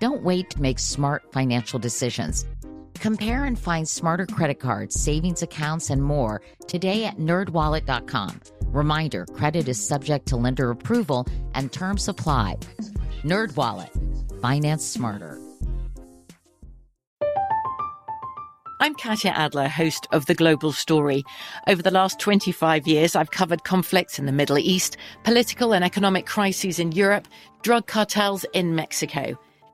Don't wait to make smart financial decisions. Compare and find smarter credit cards, savings accounts, and more today at nerdwallet.com. Reminder credit is subject to lender approval and terms apply. NerdWallet, finance smarter. I'm Katya Adler, host of The Global Story. Over the last 25 years, I've covered conflicts in the Middle East, political and economic crises in Europe, drug cartels in Mexico.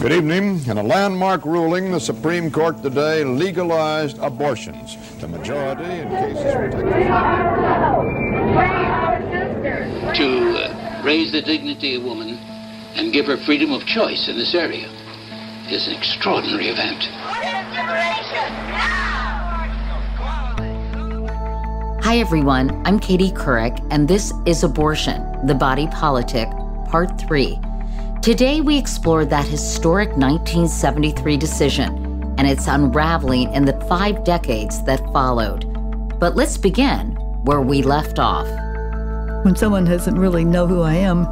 Good evening. In a landmark ruling, the Supreme Court today legalized abortions. The majority in cases To uh, raise the dignity of woman and give her freedom of choice in this area is an extraordinary event. Hi, everyone. I'm Katie Couric, and this is Abortion The Body Politic, Part 3. Today, we explore that historic 1973 decision and its unraveling in the five decades that followed. But let's begin where we left off. When someone doesn't really know who I am,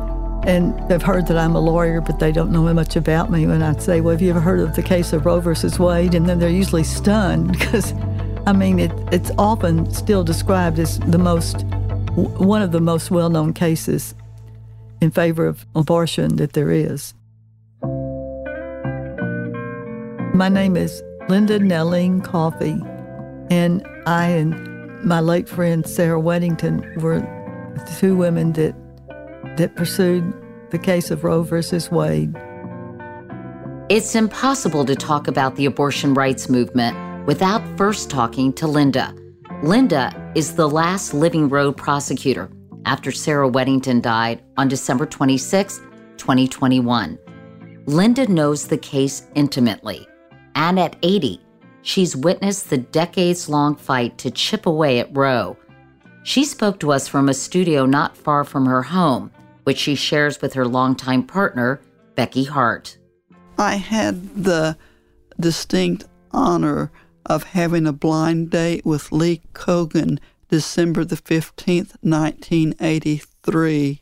and they've heard that I'm a lawyer, but they don't know much about me, when I say, Well, have you ever heard of the case of Roe versus Wade? And then they're usually stunned because, I mean, it, it's often still described as the most, one of the most well known cases in favor of abortion that there is. My name is Linda Nellene Coffee, and I and my late friend Sarah Weddington were the two women that that pursued the case of Roe versus Wade. It's impossible to talk about the abortion rights movement without first talking to Linda. Linda is the last living Roe prosecutor after Sarah Weddington died on December 26, 2021. Linda knows the case intimately, and at 80, she's witnessed the decades long fight to chip away at Roe. She spoke to us from a studio not far from her home, which she shares with her longtime partner, Becky Hart. I had the distinct honor of having a blind date with Lee Cogan December the 15th, 1983.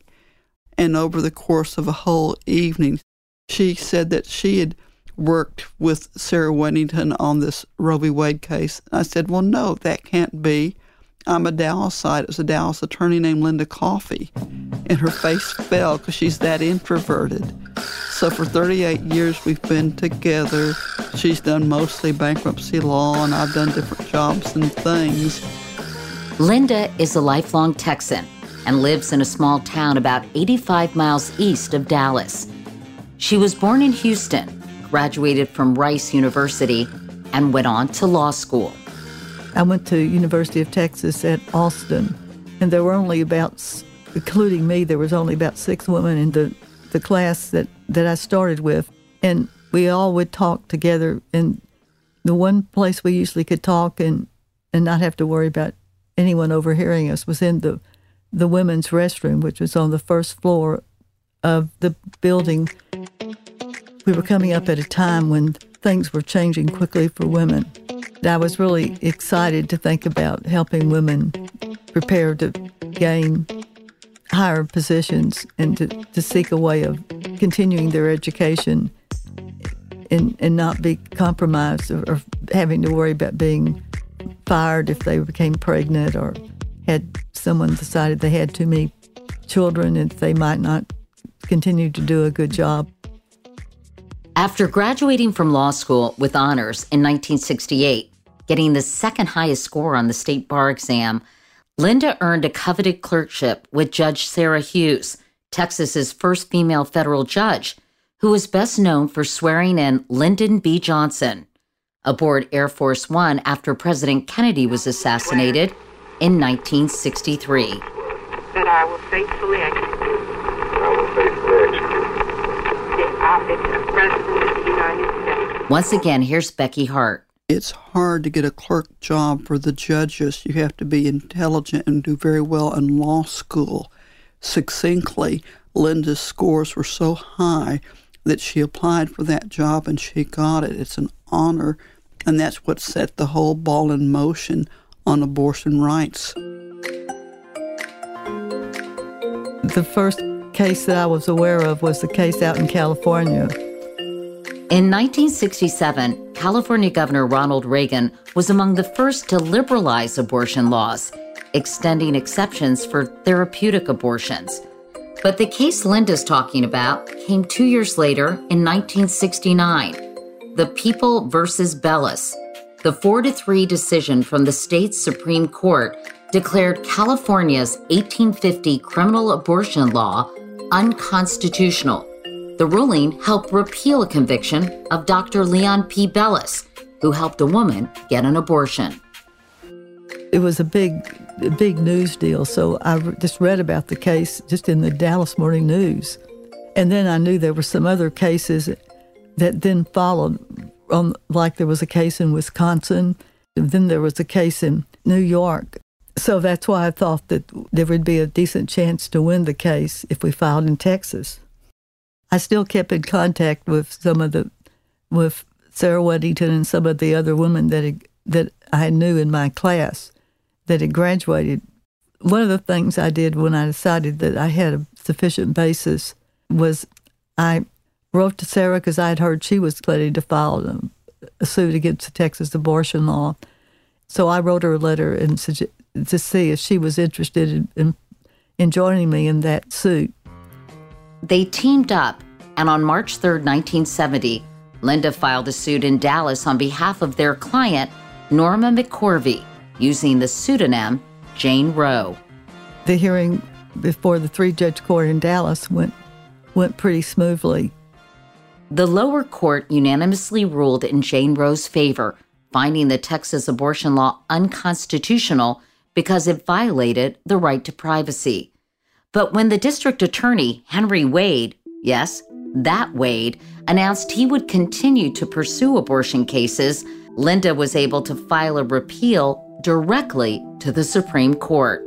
And over the course of a whole evening, she said that she had worked with Sarah Weddington on this Roe v. Wade case. I said, Well, no, that can't be. I'm a Dallasite. It was a Dallas attorney named Linda Coffee. And her face fell because she's that introverted. So for 38 years, we've been together. She's done mostly bankruptcy law, and I've done different jobs and things. Linda is a lifelong Texan and lives in a small town about 85 miles east of Dallas. She was born in Houston, graduated from Rice University, and went on to law school. I went to University of Texas at Austin, and there were only about, including me, there was only about six women in the, the class that, that I started with. And we all would talk together, and the one place we usually could talk and, and not have to worry about anyone overhearing us was in the the women's restroom, which was on the first floor of the building. We were coming up at a time when things were changing quickly for women. I was really excited to think about helping women prepare to gain higher positions and to, to seek a way of continuing their education and, and not be compromised or, or having to worry about being fired if they became pregnant or had someone decided they had too many children and they might not continue to do a good job. After graduating from law school with honors in 1968, getting the second highest score on the state bar exam, Linda earned a coveted clerkship with Judge Sarah Hughes, Texas's first female federal judge, who was best known for swearing in Lyndon B. Johnson aboard Air Force One after President Kennedy was assassinated in 1963. That I will faithfully execute. I will faithfully execute. The office of President of the United States. Once again, here's Becky Hart. It's hard to get a clerk job for the judges. You have to be intelligent and do very well in law school. Succinctly, Linda's scores were so high that she applied for that job and she got it. It's an honor, and that's what set the whole ball in motion on abortion rights. The first case that I was aware of was the case out in California. In 1967, California Governor Ronald Reagan was among the first to liberalize abortion laws, extending exceptions for therapeutic abortions. But the case Linda's talking about came two years later in 1969 the People versus Belous. The 4 to 3 decision from the state's Supreme Court declared California's 1850 criminal abortion law unconstitutional. The ruling helped repeal a conviction of Dr. Leon P. Belous, who helped a woman get an abortion. It was a big, big news deal. So I just read about the case just in the Dallas Morning News. And then I knew there were some other cases that then followed, on, like there was a case in Wisconsin, then there was a case in New York. So that's why I thought that there would be a decent chance to win the case if we filed in Texas. I still kept in contact with some of the, with Sarah Weddington and some of the other women that had, that I knew in my class that had graduated. One of the things I did when I decided that I had a sufficient basis was I wrote to Sarah because I had heard she was ready to file a, a, suit against the Texas abortion law. So I wrote her a letter and to see if she was interested in, in, in joining me in that suit. They teamed up, and on March 3, 1970, Linda filed a suit in Dallas on behalf of their client, Norma McCorvey, using the pseudonym Jane Roe. The hearing before the three judge court in Dallas went, went pretty smoothly. The lower court unanimously ruled in Jane Roe's favor, finding the Texas abortion law unconstitutional because it violated the right to privacy. But when the district attorney, Henry Wade, yes, that Wade, announced he would continue to pursue abortion cases, Linda was able to file a repeal directly to the Supreme Court.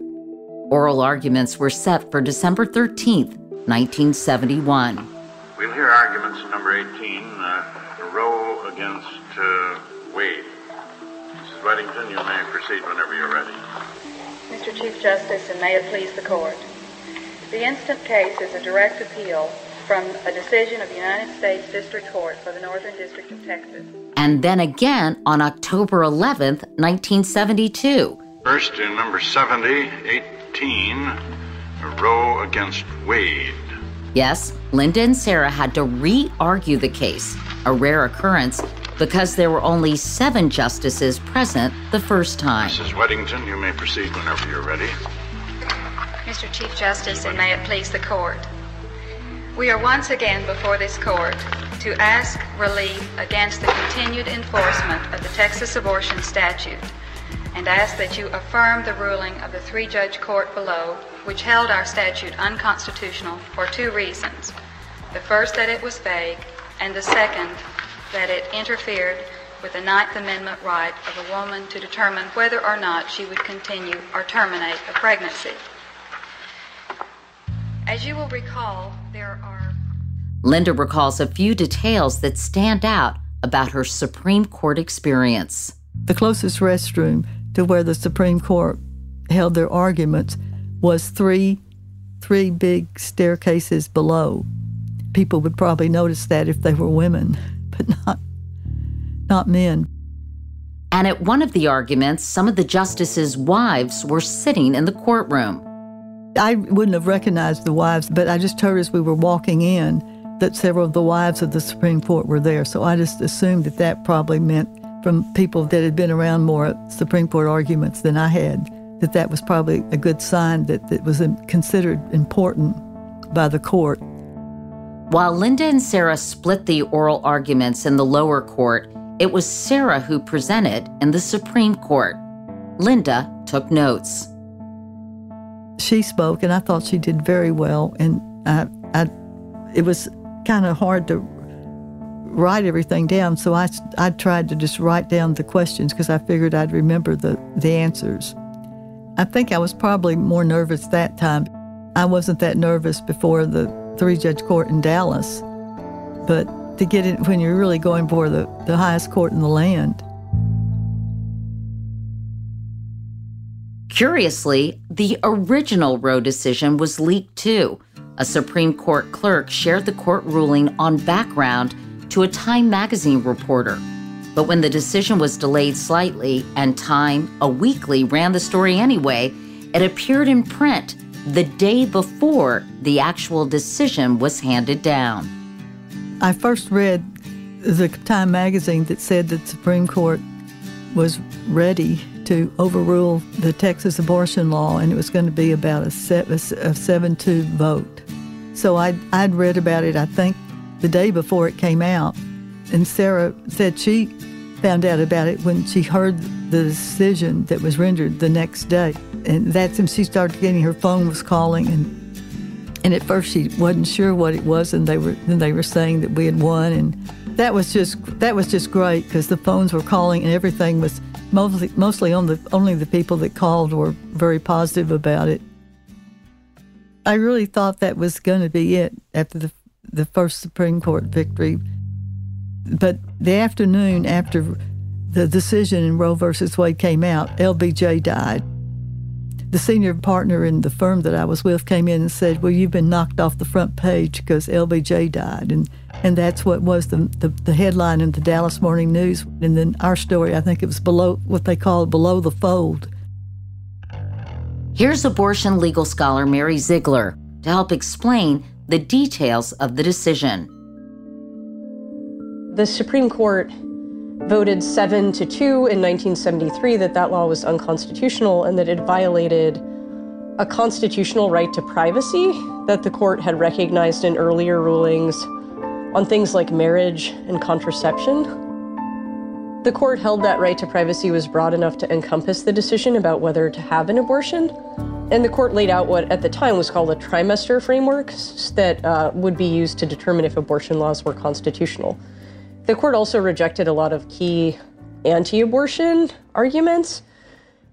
Oral arguments were set for December 13th, 1971. We'll hear arguments in number 18, uh, Roe against uh, Wade. Mrs. Weddington, you may proceed whenever you're ready. Mr. Chief Justice, and may it please the Court. The instant case is a direct appeal from a decision of the United States District Court for the Northern District of Texas. And then again on October 11th, 1972. First in number 70, 18, Roe against Wade. Yes, Linda and Sarah had to re argue the case, a rare occurrence because there were only seven justices present the first time. Mrs. Weddington, you may proceed whenever you're ready. Mr. Chief Justice, and may it please the court. We are once again before this court to ask relief against the continued enforcement of the Texas abortion statute and ask that you affirm the ruling of the three judge court below, which held our statute unconstitutional for two reasons. The first, that it was vague, and the second, that it interfered with the Ninth Amendment right of a woman to determine whether or not she would continue or terminate a pregnancy. As you will recall, there are. Linda recalls a few details that stand out about her Supreme Court experience. The closest restroom to where the Supreme Court held their arguments was three, three big staircases below. People would probably notice that if they were women, but not, not men. And at one of the arguments, some of the justices' wives were sitting in the courtroom. I wouldn't have recognized the wives, but I just heard as we were walking in that several of the wives of the Supreme Court were there. So I just assumed that that probably meant from people that had been around more Supreme Court arguments than I had, that that was probably a good sign that it was considered important by the court. While Linda and Sarah split the oral arguments in the lower court, it was Sarah who presented in the Supreme Court. Linda took notes. She spoke, and I thought she did very well. And I, I it was kind of hard to write everything down, so I, I tried to just write down the questions because I figured I'd remember the, the answers. I think I was probably more nervous that time. I wasn't that nervous before the three judge court in Dallas, but to get it when you're really going for the, the highest court in the land. Curiously, the original Roe decision was leaked too. A Supreme Court clerk shared the court ruling on background to a Time magazine reporter. But when the decision was delayed slightly and Time, a weekly, ran the story anyway, it appeared in print the day before the actual decision was handed down. I first read the Time magazine that said that the Supreme Court was ready to overrule the Texas abortion law, and it was going to be about a, 7 2 vote. So I'd, I'd read about it, I think, the day before it came out. And Sarah said she found out about it when she heard the decision that was rendered the next day. And that's when she started getting her phone was calling and and at first she wasn't sure what it was and they were then they were saying that we had won and that was just that was just great because the phones were calling and everything was mostly mostly on the only the people that called were very positive about it. I really thought that was going to be it after the the first Supreme Court victory. But the afternoon after the decision in Roe versus Wade came out, LBJ died. The senior partner in the firm that I was with came in and said, Well, you've been knocked off the front page because LBJ died. And, and that's what was the, the, the headline in the Dallas Morning News. And then our story, I think it was below what they call below the fold. Here's abortion legal scholar Mary Ziegler to help explain the details of the decision. The Supreme Court voted 7 to 2 in 1973 that that law was unconstitutional and that it violated a constitutional right to privacy that the court had recognized in earlier rulings on things like marriage and contraception. The court held that right to privacy was broad enough to encompass the decision about whether to have an abortion. And the court laid out what at the time was called a trimester framework that uh, would be used to determine if abortion laws were constitutional. The court also rejected a lot of key anti abortion arguments,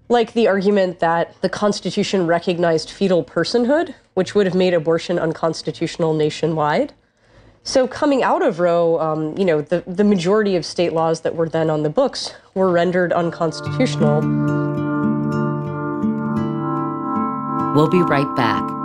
like the argument that the Constitution recognized fetal personhood, which would have made abortion unconstitutional nationwide. So, coming out of Roe, um, you know, the, the majority of state laws that were then on the books were rendered unconstitutional. We'll be right back.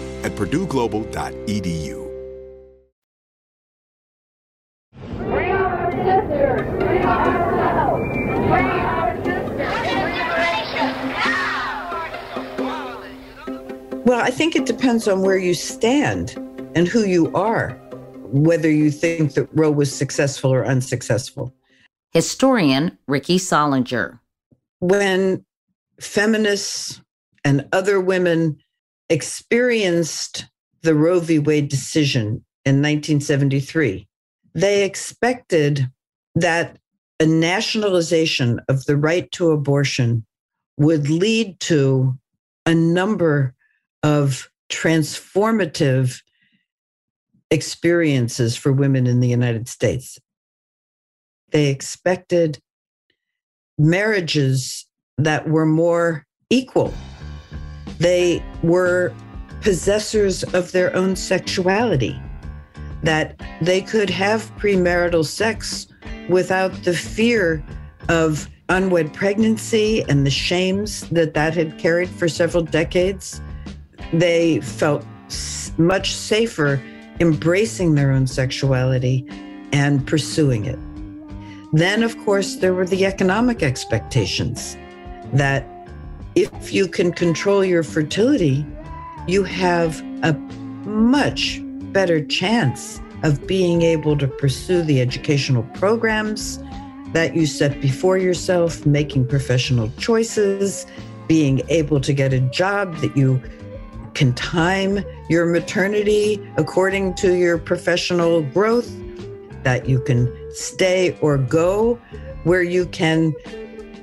at purdueglobal.edu. We are sisters. We are. We are. Well, I think it depends on where you stand and who you are, whether you think that Roe was successful or unsuccessful. Historian Rickie Solinger. When feminists and other women experienced the Roe v. Wade decision in 1973, they expected that a nationalization of the right to abortion would lead to a number of transformative experiences for women in the United States. They expected marriages that were more equal. They were possessors of their own sexuality, that they could have premarital sex without the fear of unwed pregnancy and the shames that that had carried for several decades they felt much safer embracing their own sexuality and pursuing it. Then, of course, there were the economic expectations that if you can control your fertility, you have a much better chance of being able to pursue the educational programs that you set before yourself, making professional choices, being able to get a job that you can time your maternity according to your professional growth, that you can stay or go, where you can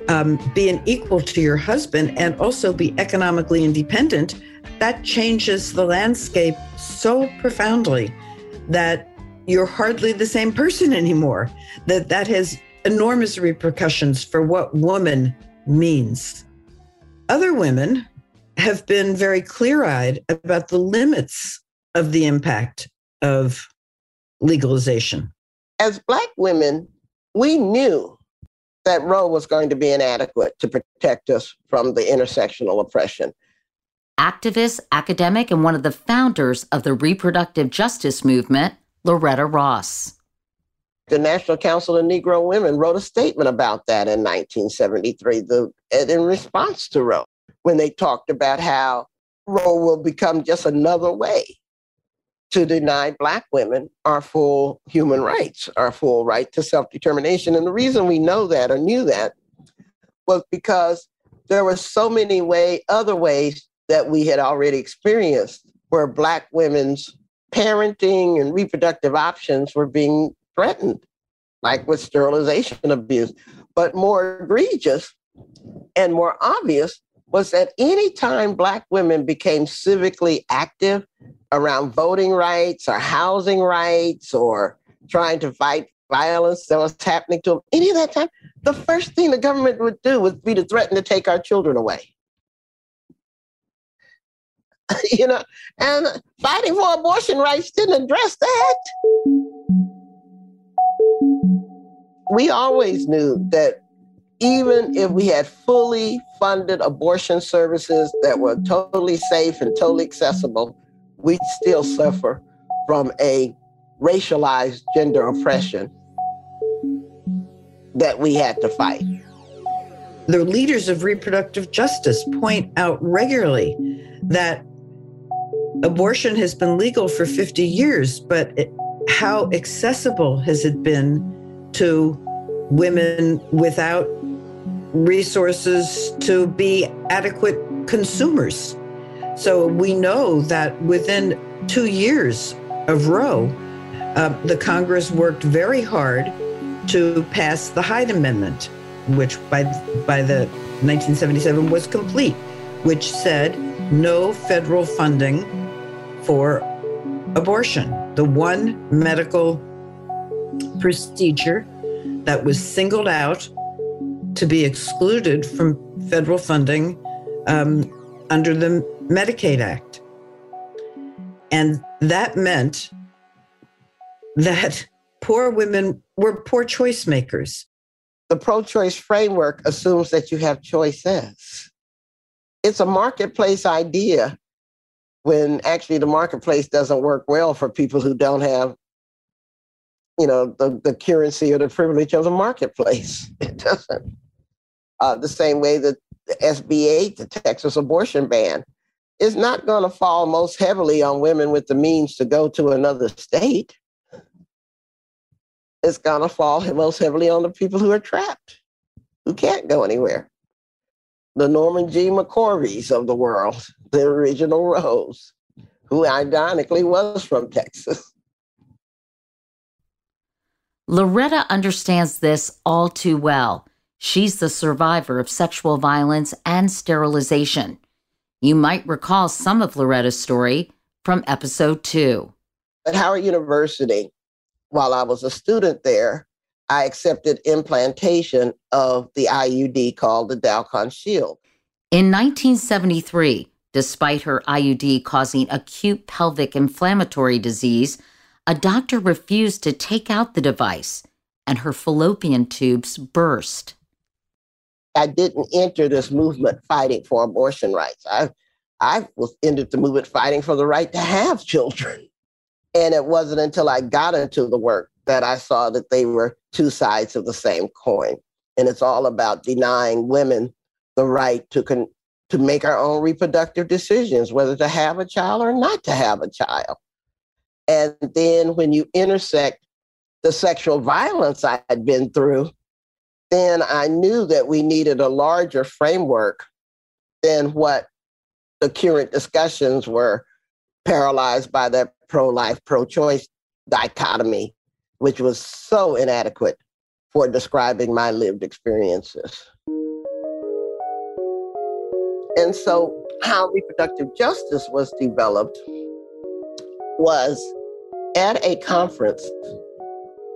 um, be an equal to your husband and also be economically independent, that changes the landscape so profoundly that you're hardly the same person anymore. That that has enormous repercussions for what woman means. Other women have been very clear eyed about the limits of the impact of legalization. As Black women, we knew that Roe was going to be inadequate to protect us from the intersectional oppression. Activist, academic, and one of the founders of the reproductive justice movement, Loretta Ross. The National Council of Negro Women wrote a statement about that in 1973 the, in response to Roe when they talked about how Roe will become just another way to deny Black women our full human rights, our full right to self determination. And the reason we know that or knew that was because there were so many way, other ways that we had already experienced where Black women's parenting and reproductive options were being threatened, like with sterilization abuse. But more egregious and more obvious was that any time Black women became civically active around voting rights or housing rights or trying to fight violence that was happening to them, any of that time, the first thing the government would do would be to threaten to take our children away. you know, and fighting for abortion rights didn't address that. We always knew that even if we had fully funded abortion services that were totally safe and totally accessible, we'd still suffer from a racialized gender oppression that we had to fight. The leaders of reproductive justice point out regularly that abortion has been legal for 50 years, but it, how accessible has it been to women without resources to be adequate consumers. So we know that within two years of Roe, uh, the Congress worked very hard to pass the Hyde Amendment, which by, by the 1977 was complete, which said no federal funding for abortion. The one medical procedure that was singled out to be excluded from federal funding um, under the Medicaid Act. And that meant that poor women were poor choice makers. The pro choice framework assumes that you have choices. It's a marketplace idea when actually the marketplace doesn't work well for people who don't have you know, the, the currency or the privilege of the marketplace. It doesn't. Uh, the same way that the SB8, the Texas abortion ban, is not going to fall most heavily on women with the means to go to another state. It's going to fall most heavily on the people who are trapped, who can't go anywhere. The Norman G. McCorveys of the world, the original Rose, who ironically was from Texas. Loretta understands this all too well. She's the survivor of sexual violence and sterilization. You might recall some of Loretta's story from episode two. At Howard University, while I was a student there, I accepted implantation of the IUD called the Dalkon Shield. In 1973, despite her IUD causing acute pelvic inflammatory disease, a doctor refused to take out the device and her fallopian tubes burst. I didn't enter this movement fighting for abortion rights. I, I was entered the movement fighting for the right to have children. And it wasn't until I got into the work that I saw that they were two sides of the same coin. And it's all about denying women the right to con- to make our own reproductive decisions, whether to have a child or not to have a child. And then when you intersect the sexual violence I had been through then I knew that we needed a larger framework than what the current discussions were paralyzed by that pro life, pro choice dichotomy, which was so inadequate for describing my lived experiences. And so, how reproductive justice was developed was at a conference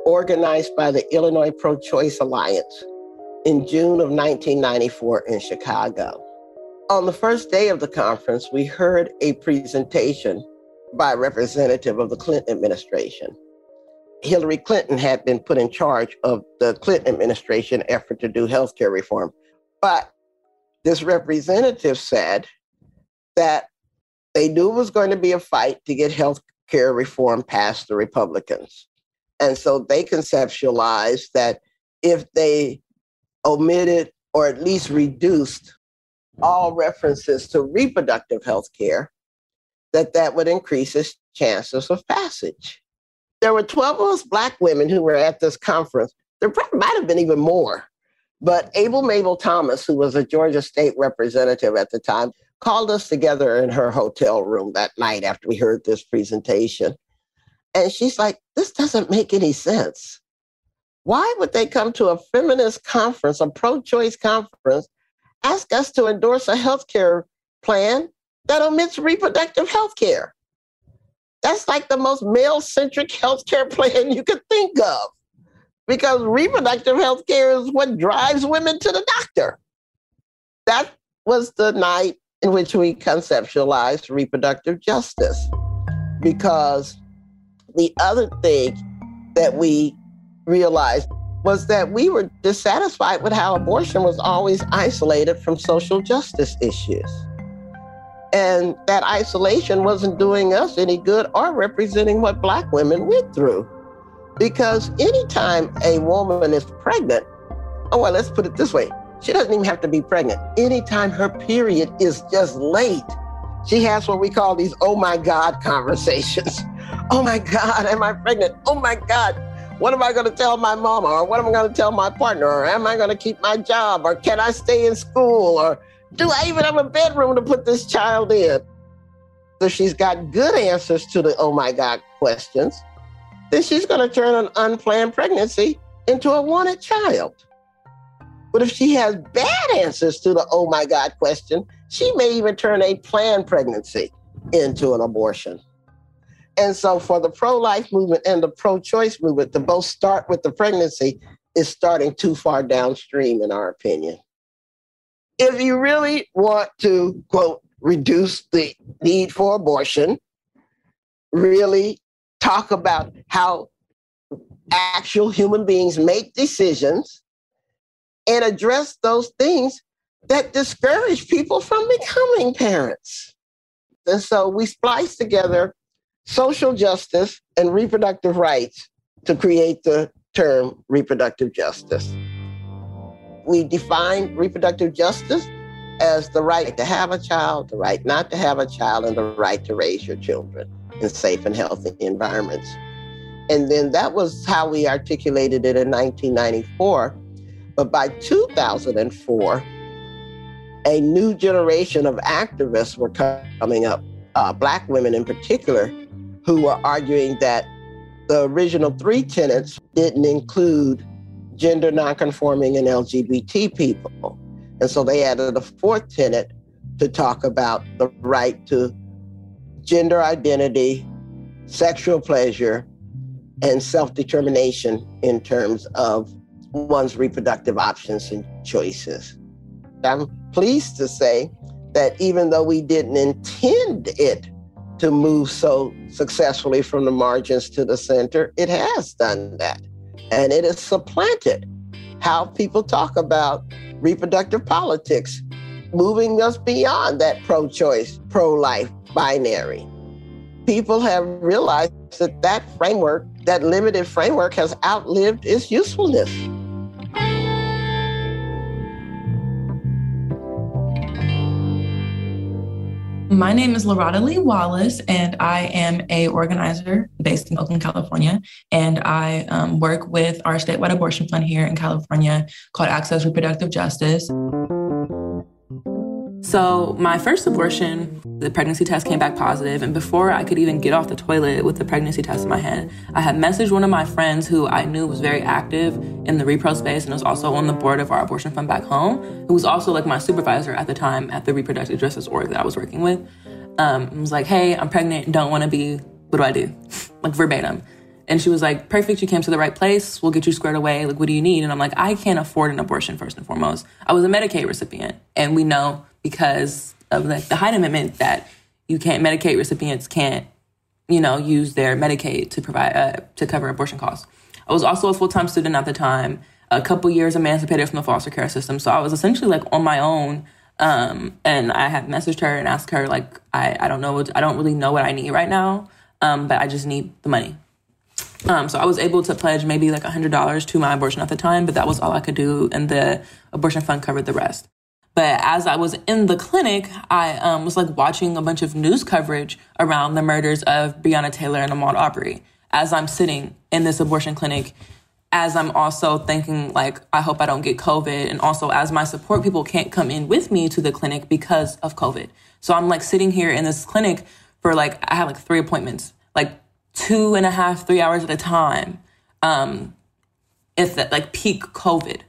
organized by the Illinois Pro Choice Alliance in June of 1994 in Chicago. On the first day of the conference, we heard a presentation by a representative of the Clinton administration. Hillary Clinton had been put in charge of the Clinton administration effort to do healthcare reform. But this representative said that they knew it was going to be a fight to get healthcare reform passed the Republicans. And so they conceptualized that if they omitted or at least reduced all references to reproductive health care, that that would increase its chances of passage. There were 12 of us Black women who were at this conference. There might have been even more. But Abel Mable Thomas, who was a Georgia state representative at the time, called us together in her hotel room that night after we heard this presentation. And she's like, this doesn't make any sense. Why would they come to a feminist conference, a pro choice conference, ask us to endorse a health care plan that omits reproductive health care? That's like the most male centric health care plan you could think of because reproductive health care is what drives women to the doctor. That was the night in which we conceptualized reproductive justice because the other thing that we realized was that we were dissatisfied with how abortion was always isolated from social justice issues. And that isolation wasn't doing us any good or representing what Black women went through. Because anytime a woman is pregnant, oh, well, let's put it this way she doesn't even have to be pregnant. Anytime her period is just late, she has what we call these oh my God conversations. Oh my God, am I pregnant? Oh my God, what am I going to tell my mama? Or what am I going to tell my partner? Or am I going to keep my job? Or can I stay in school? Or do I even have a bedroom to put this child in? So she's got good answers to the oh my God questions. Then she's going to turn an unplanned pregnancy into a wanted child. But if she has bad answers to the oh my God question, she may even turn a planned pregnancy into an abortion. And so, for the pro life movement and the pro choice movement to both start with the pregnancy is starting too far downstream, in our opinion. If you really want to, quote, reduce the need for abortion, really talk about how actual human beings make decisions and address those things that discourage people from becoming parents. And so we splice together social justice and reproductive rights to create the term reproductive justice. We define reproductive justice as the right to have a child, the right not to have a child, and the right to raise your children in safe and healthy environments. And then that was how we articulated it in 1994. But by 2004, a new generation of activists were coming up, uh, Black women in particular, who were arguing that the original three tenets didn't include gender nonconforming and LGBT people. And so they added a fourth tenet to talk about the right to gender identity, sexual pleasure, and self determination in terms of one's reproductive options and choices. I'm pleased to say that even though we didn't intend it to move so successfully from the margins to the center, it has done that. And it has supplanted how people talk about reproductive politics, moving us beyond that pro choice, pro life binary. People have realized that that framework, that limited framework, has outlived its usefulness. My name is Loretta Lee Wallace, and I am a organizer based in Oakland, California. And I um, work with our statewide abortion fund here in California called Access Reproductive Justice. So, my first abortion, the pregnancy test came back positive, and before I could even get off the toilet with the pregnancy test in my hand, I had messaged one of my friends who I knew was very active in the repro space and was also on the board of our abortion fund back home, who was also like my supervisor at the time at the reproductive justice org that I was working with. Um, I was like, hey, I'm pregnant, don't want to be, what do I do? like verbatim. And she was like, perfect, you came to the right place. We'll get you squared away. Like, what do you need? And I'm like, I can't afford an abortion first and foremost. I was a Medicaid recipient. And we know because of the, the Hyde Amendment that you can't Medicaid recipients can't you know use their Medicaid to provide uh, to cover abortion costs. I was also a full time student at the time, a couple years emancipated from the foster care system, so I was essentially like on my own. Um, and I had messaged her and asked her like I I don't know what, I don't really know what I need right now, um, but I just need the money. Um, so I was able to pledge maybe like $100 to my abortion at the time, but that was all I could do, and the abortion fund covered the rest. But as I was in the clinic, I um, was like watching a bunch of news coverage around the murders of Breonna Taylor and Ahmaud Arbery. As I'm sitting in this abortion clinic, as I'm also thinking like, I hope I don't get COVID, and also as my support people can't come in with me to the clinic because of COVID. So I'm like sitting here in this clinic for like I had like three appointments, like two and a half, three hours at a time. Um, if that like peak COVID.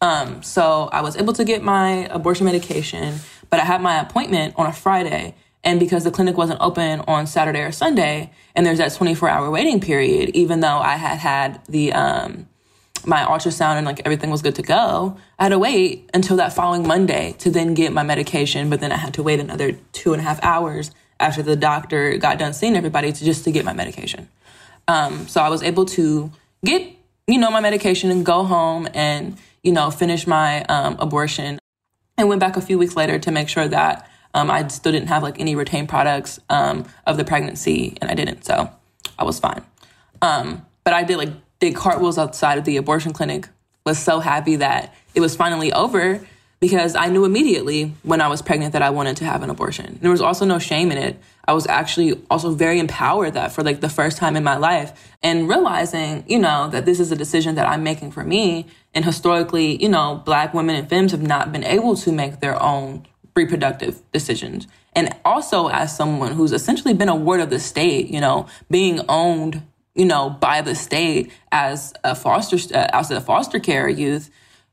Um, so I was able to get my abortion medication, but I had my appointment on a Friday. And because the clinic wasn't open on Saturday or Sunday, and there's that 24 hour waiting period, even though I had had the, um, my ultrasound and like everything was good to go, I had to wait until that following Monday to then get my medication. But then I had to wait another two and a half hours after the doctor got done seeing everybody to just to get my medication. Um, so I was able to get, you know, my medication and go home and you know, finish my um, abortion and went back a few weeks later to make sure that um, I still didn't have like any retained products um, of the pregnancy, and I didn't, so I was fine. Um, but I did like did cartwheels outside of the abortion clinic. Was so happy that it was finally over because I knew immediately when I was pregnant that I wanted to have an abortion. There was also no shame in it. I was actually also very empowered that for like the first time in my life and realizing, you know, that this is a decision that I'm making for me. And historically, you know, black women and femmes have not been able to make their own reproductive decisions. And also as someone who's essentially been a ward of the state, you know, being owned, you know, by the state as a foster, uh, as a foster care youth,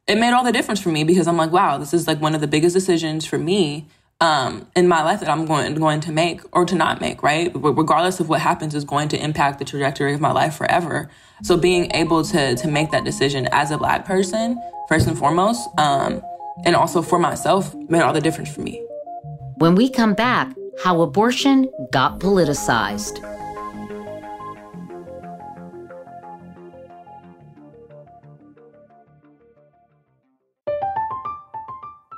it made all the difference for me because I'm like, wow, this is like one of the biggest decisions for me um, in my life that I'm going going to make or to not make, right? Regardless of what happens, is going to impact the trajectory of my life forever. So being able to to make that decision as a black person, first and foremost, um, and also for myself, made all the difference for me. When we come back, how abortion got politicized.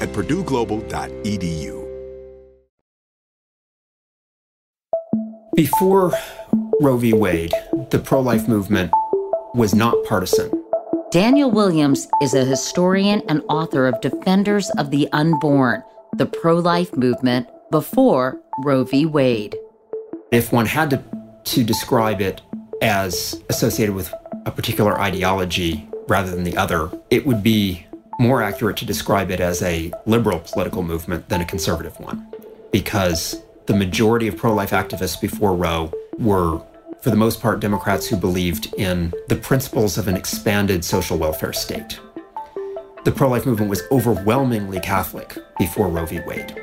at purdueglobal.edu. Before Roe v. Wade, the pro life movement was not partisan. Daniel Williams is a historian and author of Defenders of the Unborn, the pro life movement before Roe v. Wade. If one had to, to describe it as associated with a particular ideology rather than the other, it would be more accurate to describe it as a liberal political movement than a conservative one, because the majority of pro life activists before Roe were, for the most part, Democrats who believed in the principles of an expanded social welfare state. The pro life movement was overwhelmingly Catholic before Roe v. Wade.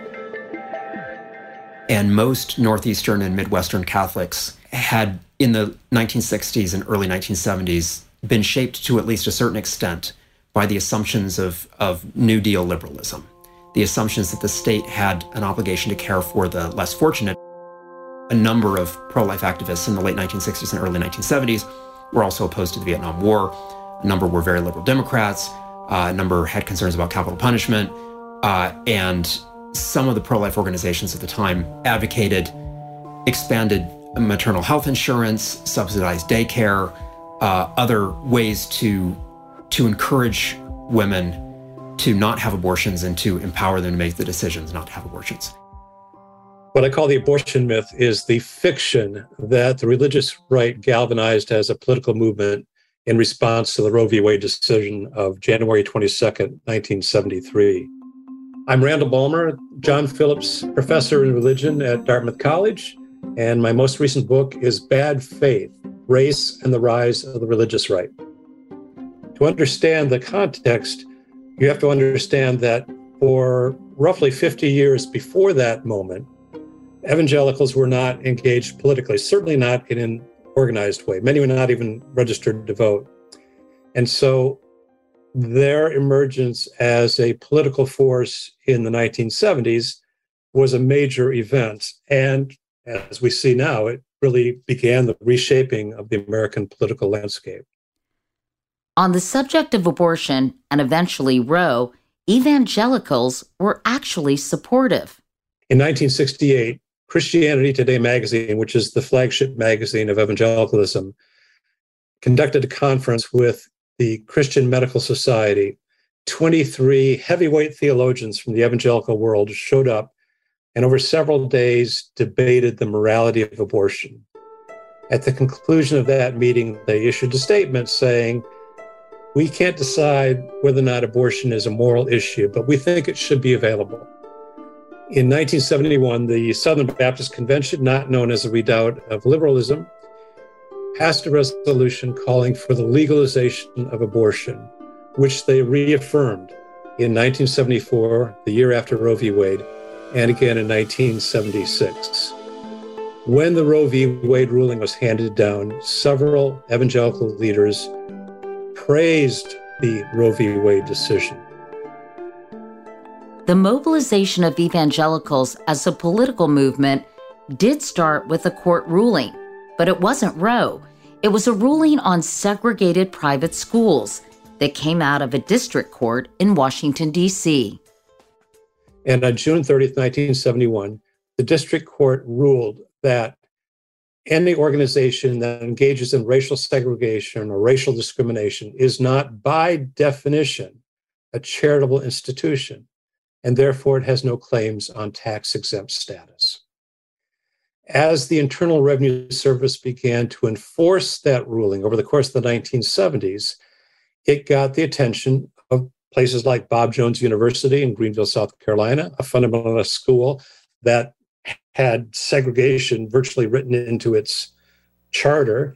And most Northeastern and Midwestern Catholics had, in the 1960s and early 1970s, been shaped to at least a certain extent by the assumptions of, of New Deal liberalism, the assumptions that the state had an obligation to care for the less fortunate. A number of pro life activists in the late 1960s and early 1970s were also opposed to the Vietnam War. A number were very liberal Democrats. Uh, a number had concerns about capital punishment. Uh, and some of the pro life organizations at the time advocated expanded maternal health insurance, subsidized daycare, uh, other ways to to encourage women to not have abortions and to empower them to make the decisions not to have abortions. What I call the abortion myth is the fiction that the religious right galvanized as a political movement in response to the Roe v. Wade decision of January 22nd, 1973. I'm Randall Balmer, John Phillips Professor in Religion at Dartmouth College, and my most recent book is Bad Faith Race and the Rise of the Religious Right to understand the context, you have to understand that for roughly 50 years before that moment, evangelicals were not engaged politically, certainly not in an organized way. Many were not even registered to vote. And so their emergence as a political force in the 1970s was a major event. And as we see now, it really began the reshaping of the American political landscape. On the subject of abortion and eventually Roe, evangelicals were actually supportive. In 1968, Christianity Today magazine, which is the flagship magazine of evangelicalism, conducted a conference with the Christian Medical Society. 23 heavyweight theologians from the evangelical world showed up and over several days debated the morality of abortion. At the conclusion of that meeting, they issued a statement saying, we can't decide whether or not abortion is a moral issue, but we think it should be available. In 1971, the Southern Baptist Convention, not known as the redoubt of liberalism, passed a resolution calling for the legalization of abortion, which they reaffirmed in 1974, the year after Roe v. Wade, and again in 1976. When the Roe v. Wade ruling was handed down, several evangelical leaders praised the Roe v. Wade decision. the mobilization of evangelicals as a political movement did start with a court ruling, but it wasn't Roe. It was a ruling on segregated private schools that came out of a district court in Washington, D.C. And on June 30th, 1971, the district court ruled that any organization that engages in racial segregation or racial discrimination is not, by definition, a charitable institution, and therefore it has no claims on tax exempt status. As the Internal Revenue Service began to enforce that ruling over the course of the 1970s, it got the attention of places like Bob Jones University in Greenville, South Carolina, a fundamentalist school that had segregation virtually written into its charter,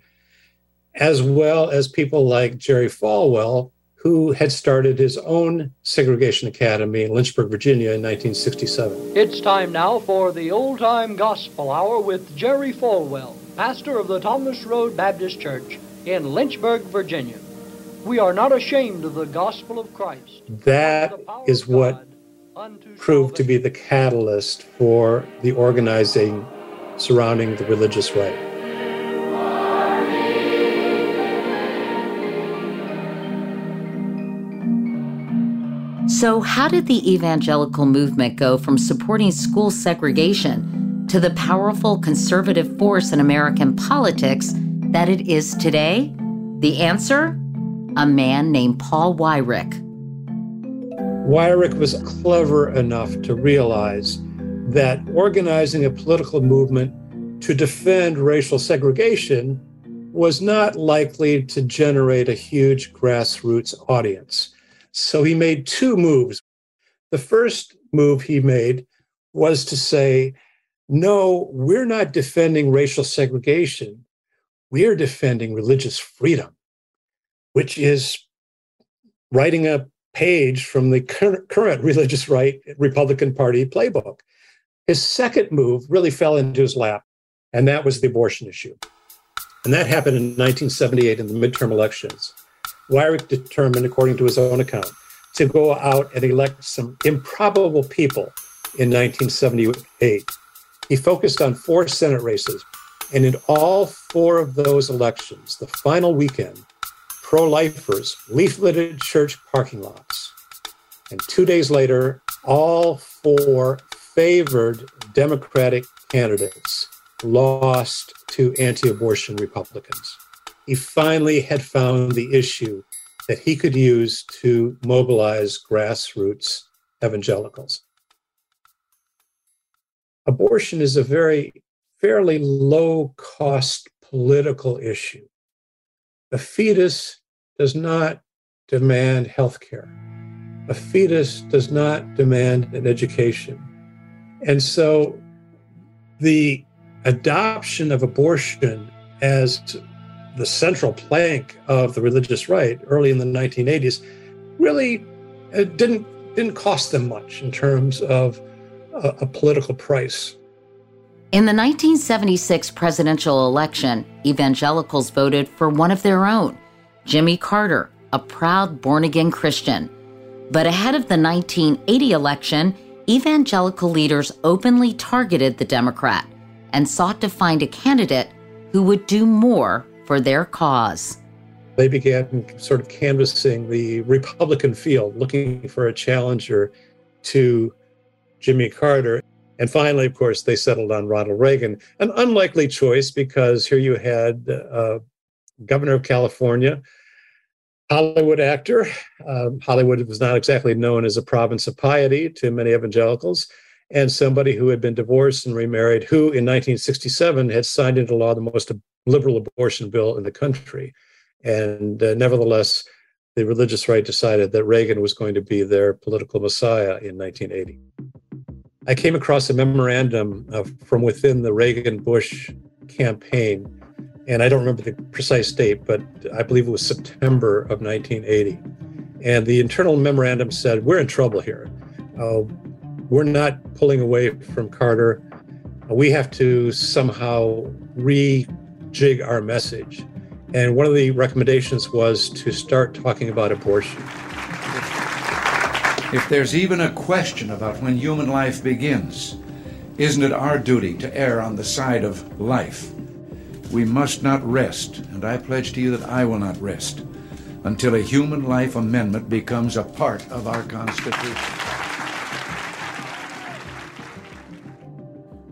as well as people like Jerry Falwell, who had started his own segregation academy in Lynchburg, Virginia in 1967. It's time now for the Old Time Gospel Hour with Jerry Falwell, pastor of the Thomas Road Baptist Church in Lynchburg, Virginia. We are not ashamed of the gospel of Christ. That is what proved to be the catalyst for the organizing surrounding the religious right. So, how did the evangelical movement go from supporting school segregation to the powerful conservative force in American politics that it is today? The answer? A man named Paul Weyrich. Weyrich was clever enough to realize that organizing a political movement to defend racial segregation was not likely to generate a huge grassroots audience. So he made two moves. The first move he made was to say, no, we're not defending racial segregation. We're defending religious freedom, which is writing a page from the current, current religious right Republican Party playbook. His second move really fell into his lap, and that was the abortion issue. And that happened in 1978 in the midterm elections. Weyrich determined, according to his own account, to go out and elect some improbable people in 1978. He focused on four Senate races, and in all four of those elections, the final weekend, pro lifers leafleted church parking lots. And two days later, all four favored Democratic candidates lost to anti abortion Republicans he finally had found the issue that he could use to mobilize grassroots evangelicals. Abortion is a very fairly low cost political issue. A fetus does not demand health care. A fetus does not demand an education. And so the adoption of abortion as the central plank of the religious right early in the 1980s really uh, didn't didn't cost them much in terms of a, a political price. In the 1976 presidential election, evangelicals voted for one of their own, Jimmy Carter, a proud born again Christian. But ahead of the 1980 election, evangelical leaders openly targeted the Democrat and sought to find a candidate who would do more for their cause. They began sort of canvassing the Republican field, looking for a challenger to Jimmy Carter. And finally, of course, they settled on Ronald Reagan, an unlikely choice because here you had uh, governor of California, Hollywood actor. Um, Hollywood was not exactly known as a province of piety to many evangelicals, and somebody who had been divorced and remarried, who in 1967 had signed into law the most liberal abortion bill in the country. And uh, nevertheless, the religious right decided that Reagan was going to be their political messiah in 1980. I came across a memorandum from within the Reagan Bush campaign, and I don't remember the precise date, but I believe it was September of 1980. And the internal memorandum said, We're in trouble here. Uh, we're not pulling away from Carter. We have to somehow rejig our message. And one of the recommendations was to start talking about abortion. If there's even a question about when human life begins, isn't it our duty to err on the side of life? We must not rest, and I pledge to you that I will not rest until a human life amendment becomes a part of our Constitution.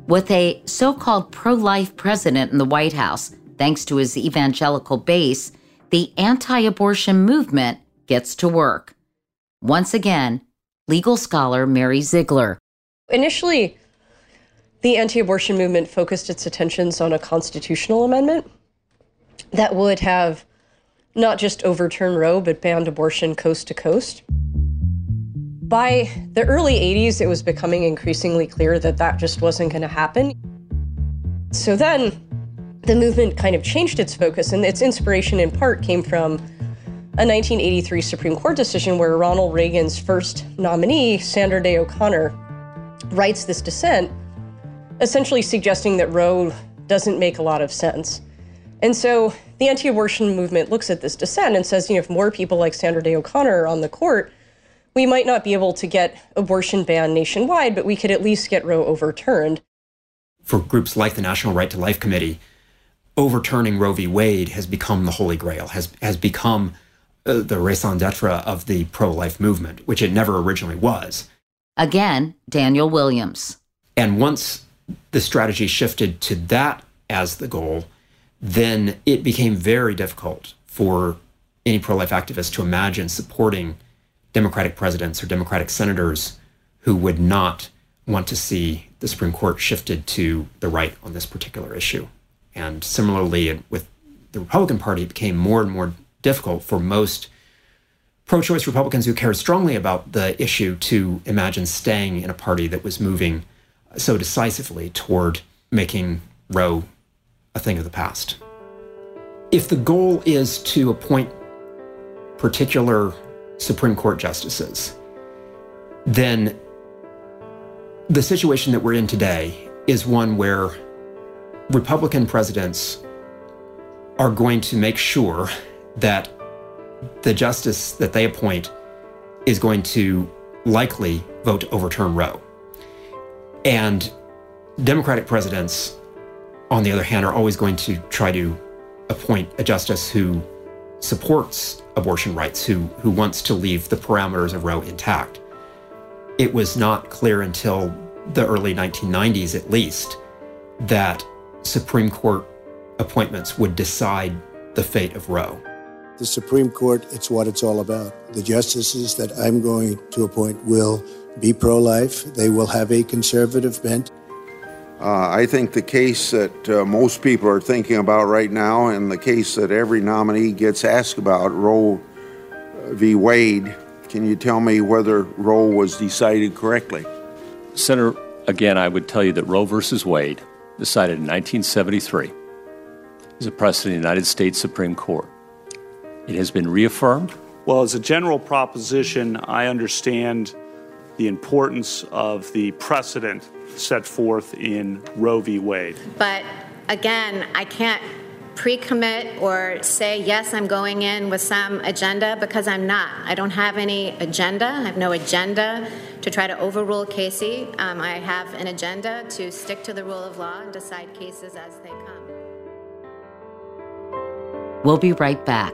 With a so called pro life president in the White House, thanks to his evangelical base, the anti abortion movement gets to work. Once again, legal scholar Mary Ziegler. Initially, the anti abortion movement focused its attentions on a constitutional amendment that would have not just overturned Roe, but banned abortion coast to coast. By the early 80s, it was becoming increasingly clear that that just wasn't going to happen. So then the movement kind of changed its focus, and its inspiration in part came from a 1983 Supreme Court decision where Ronald Reagan's first nominee, Sandra Day O'Connor, writes this dissent, essentially suggesting that Roe doesn't make a lot of sense. And so the anti abortion movement looks at this dissent and says, you know, if more people like Sandra Day O'Connor are on the court, we might not be able to get abortion banned nationwide, but we could at least get Roe overturned. For groups like the National Right to Life Committee, overturning Roe v. Wade has become the holy grail, has, has become Uh, the raison d'etre of the pro life movement, which it never originally was. Again, Daniel Williams. And once the strategy shifted to that as the goal, then it became very difficult for any pro life activist to imagine supporting Democratic presidents or Democratic senators who would not want to see the Supreme Court shifted to the right on this particular issue. And similarly, with the Republican Party, it became more and more difficult for most pro choice Republicans who cared strongly about the issue to imagine staying in a party that was moving so decisively toward making Roe a thing of the past. If the goal is to appoint particular Supreme Court justices, then the situation that we're in today is one where Republican presidents are going to make sure that the justice that they appoint is going to likely vote to overturn Roe. And Democratic presidents, on the other hand, are always going to try to appoint a justice who supports abortion rights, who, who wants to leave the parameters of Roe intact. It was not clear until the early 1990s, at least, that Supreme Court appointments would decide the fate of Roe. The Supreme Court, it's what it's all about. The justices that I'm going to appoint will be pro life, they will have a conservative bent. Uh, I think the case that uh, most people are thinking about right now, and the case that every nominee gets asked about, Roe v. Wade, can you tell me whether Roe was decided correctly? Senator, again, I would tell you that Roe v. Wade, decided in 1973, is a precedent in the United States Supreme Court. It has been reaffirmed. Well, as a general proposition, I understand the importance of the precedent set forth in Roe v. Wade. But again, I can't pre commit or say, yes, I'm going in with some agenda because I'm not. I don't have any agenda. I have no agenda to try to overrule Casey. Um, I have an agenda to stick to the rule of law and decide cases as they come. We'll be right back.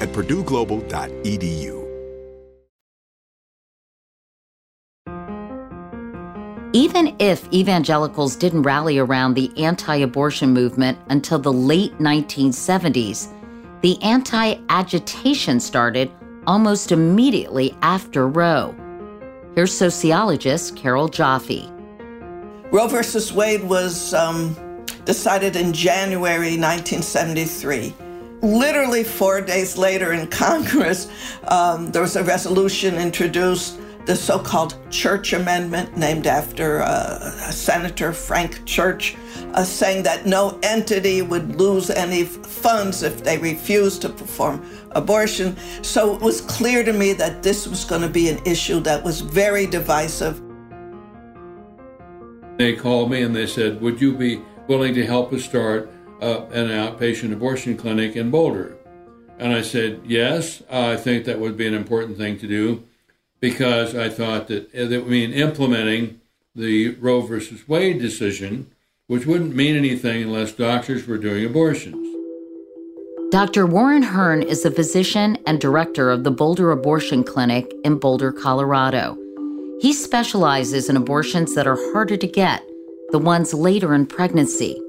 at purdueglobal.edu. Even if evangelicals didn't rally around the anti abortion movement until the late 1970s, the anti agitation started almost immediately after Roe. Here's sociologist Carol Joffe. Roe versus Wade was um, decided in January 1973. Literally four days later in Congress, um, there was a resolution introduced, the so called Church Amendment, named after uh, Senator Frank Church, uh, saying that no entity would lose any funds if they refused to perform abortion. So it was clear to me that this was going to be an issue that was very divisive. They called me and they said, Would you be willing to help us start uh, an outpatient abortion clinic in Boulder? And I said, Yes, I think that would be an important thing to do because I thought that it would mean implementing the Roe versus Wade decision which wouldn't mean anything unless doctors were doing abortions. Dr. Warren Hern is a physician and director of the Boulder Abortion Clinic in Boulder, Colorado. He specializes in abortions that are harder to get, the ones later in pregnancy.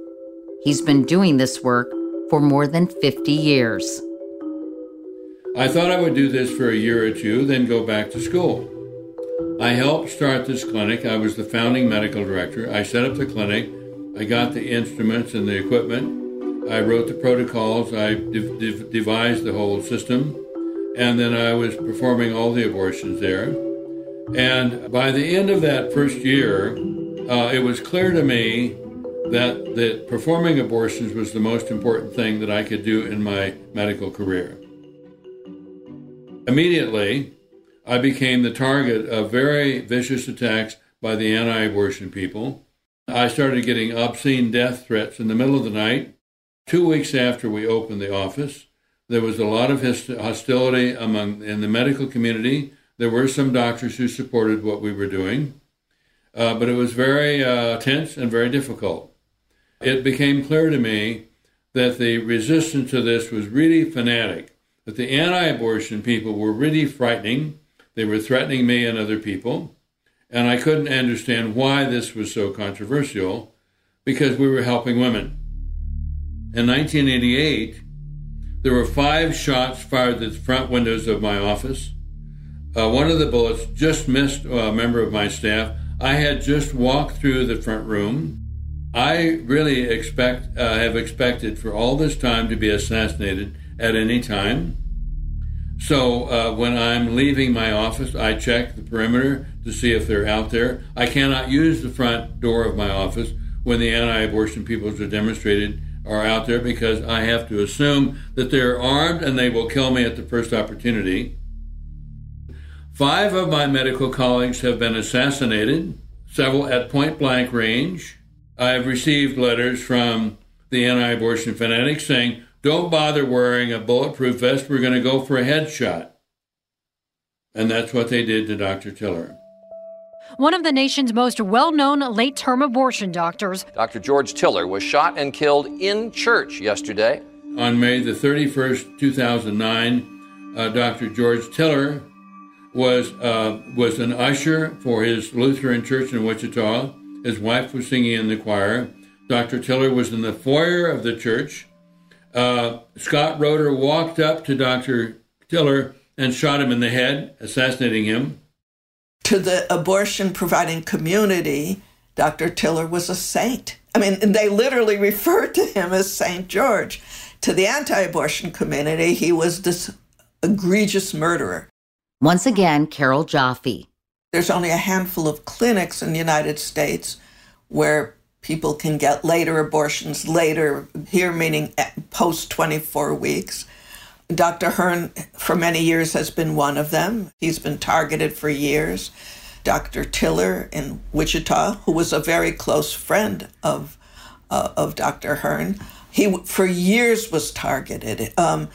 He's been doing this work for more than 50 years. I thought I would do this for a year or two, then go back to school. I helped start this clinic. I was the founding medical director. I set up the clinic I got the instruments and the equipment. I wrote the protocols. I de- de- devised the whole system. And then I was performing all the abortions there. And by the end of that first year, uh, it was clear to me that, that performing abortions was the most important thing that I could do in my medical career. Immediately, I became the target of very vicious attacks by the anti abortion people. I started getting obscene death threats in the middle of the night. Two weeks after we opened the office, there was a lot of hostility among in the medical community. There were some doctors who supported what we were doing, uh, but it was very uh, tense and very difficult. It became clear to me that the resistance to this was really fanatic. That the anti-abortion people were really frightening. They were threatening me and other people. And I couldn't understand why this was so controversial because we were helping women. In 1988, there were five shots fired at the front windows of my office. Uh, one of the bullets just missed a member of my staff. I had just walked through the front room. I really expect uh, have expected for all this time to be assassinated at any time. So uh, when I'm leaving my office, I check the perimeter to see if they're out there. I cannot use the front door of my office when the anti-abortion people are demonstrated are out there because I have to assume that they're armed and they will kill me at the first opportunity. Five of my medical colleagues have been assassinated, several at point blank range. I have received letters from the anti abortion fanatics saying, don't bother wearing a bulletproof vest. We're going to go for a headshot. And that's what they did to Dr. Tiller. One of the nation's most well known late term abortion doctors, Dr. George Tiller, was shot and killed in church yesterday. On May the 31st, 2009, uh, Dr. George Tiller was, uh, was an usher for his Lutheran church in Wichita. His wife was singing in the choir. Dr. Tiller was in the foyer of the church uh, Scott Roeder walked up to Dr. Tiller and shot him in the head, assassinating him. To the abortion providing community, Dr. Tiller was a saint. I mean, they literally referred to him as Saint George. To the anti abortion community, he was this egregious murderer. Once again, Carol Joffe. There's only a handful of clinics in the United States where people can get later abortions later, here meaning post 24 weeks. Dr. Hern, for many years, has been one of them. He's been targeted for years. Dr. Tiller in Wichita, who was a very close friend of, uh, of Dr. Hern, he for years was targeted. Um,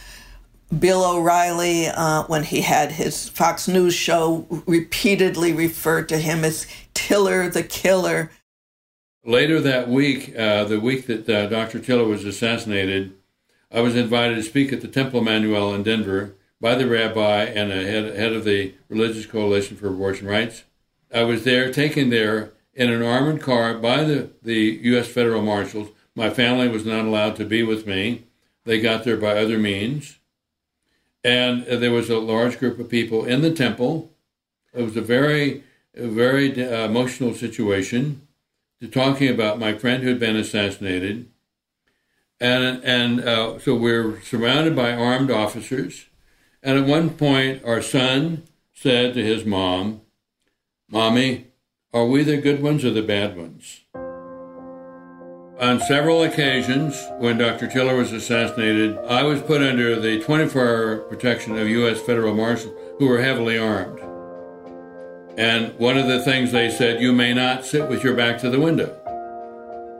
Bill O'Reilly, uh, when he had his Fox News show, repeatedly referred to him as Tiller the Killer. Later that week, uh, the week that uh, Dr. Tiller was assassinated, I was invited to speak at the Temple Emanuel in Denver by the rabbi and a head, head of the Religious Coalition for Abortion Rights. I was there, taken there in an armored car by the, the U.S. federal marshals. My family was not allowed to be with me. They got there by other means. And there was a large group of people in the temple. It was a very, very uh, emotional situation. To talking about my friend who had been assassinated, and and uh, so we're surrounded by armed officers. And at one point, our son said to his mom, "Mommy, are we the good ones or the bad ones?" On several occasions, when Dr. Tiller was assassinated, I was put under the 24 hour protection of U.S. federal marshals who were heavily armed. And one of the things they said, you may not sit with your back to the window.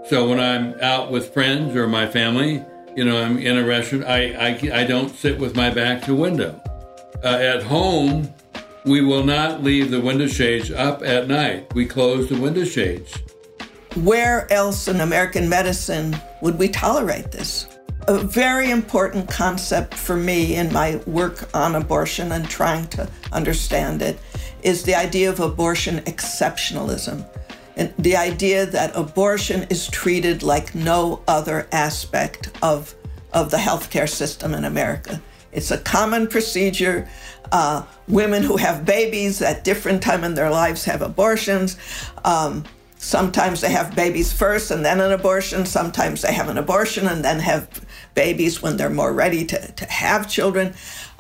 So when I'm out with friends or my family, you know, I'm in a restaurant, I, I, I don't sit with my back to window. Uh, at home, we will not leave the window shades up at night. We close the window shades. Where else in American medicine would we tolerate this? A very important concept for me in my work on abortion and trying to understand it is the idea of abortion exceptionalism. And the idea that abortion is treated like no other aspect of, of the healthcare system in America. It's a common procedure. Uh, women who have babies at different time in their lives have abortions. Um, Sometimes they have babies first and then an abortion. Sometimes they have an abortion and then have babies when they're more ready to, to have children.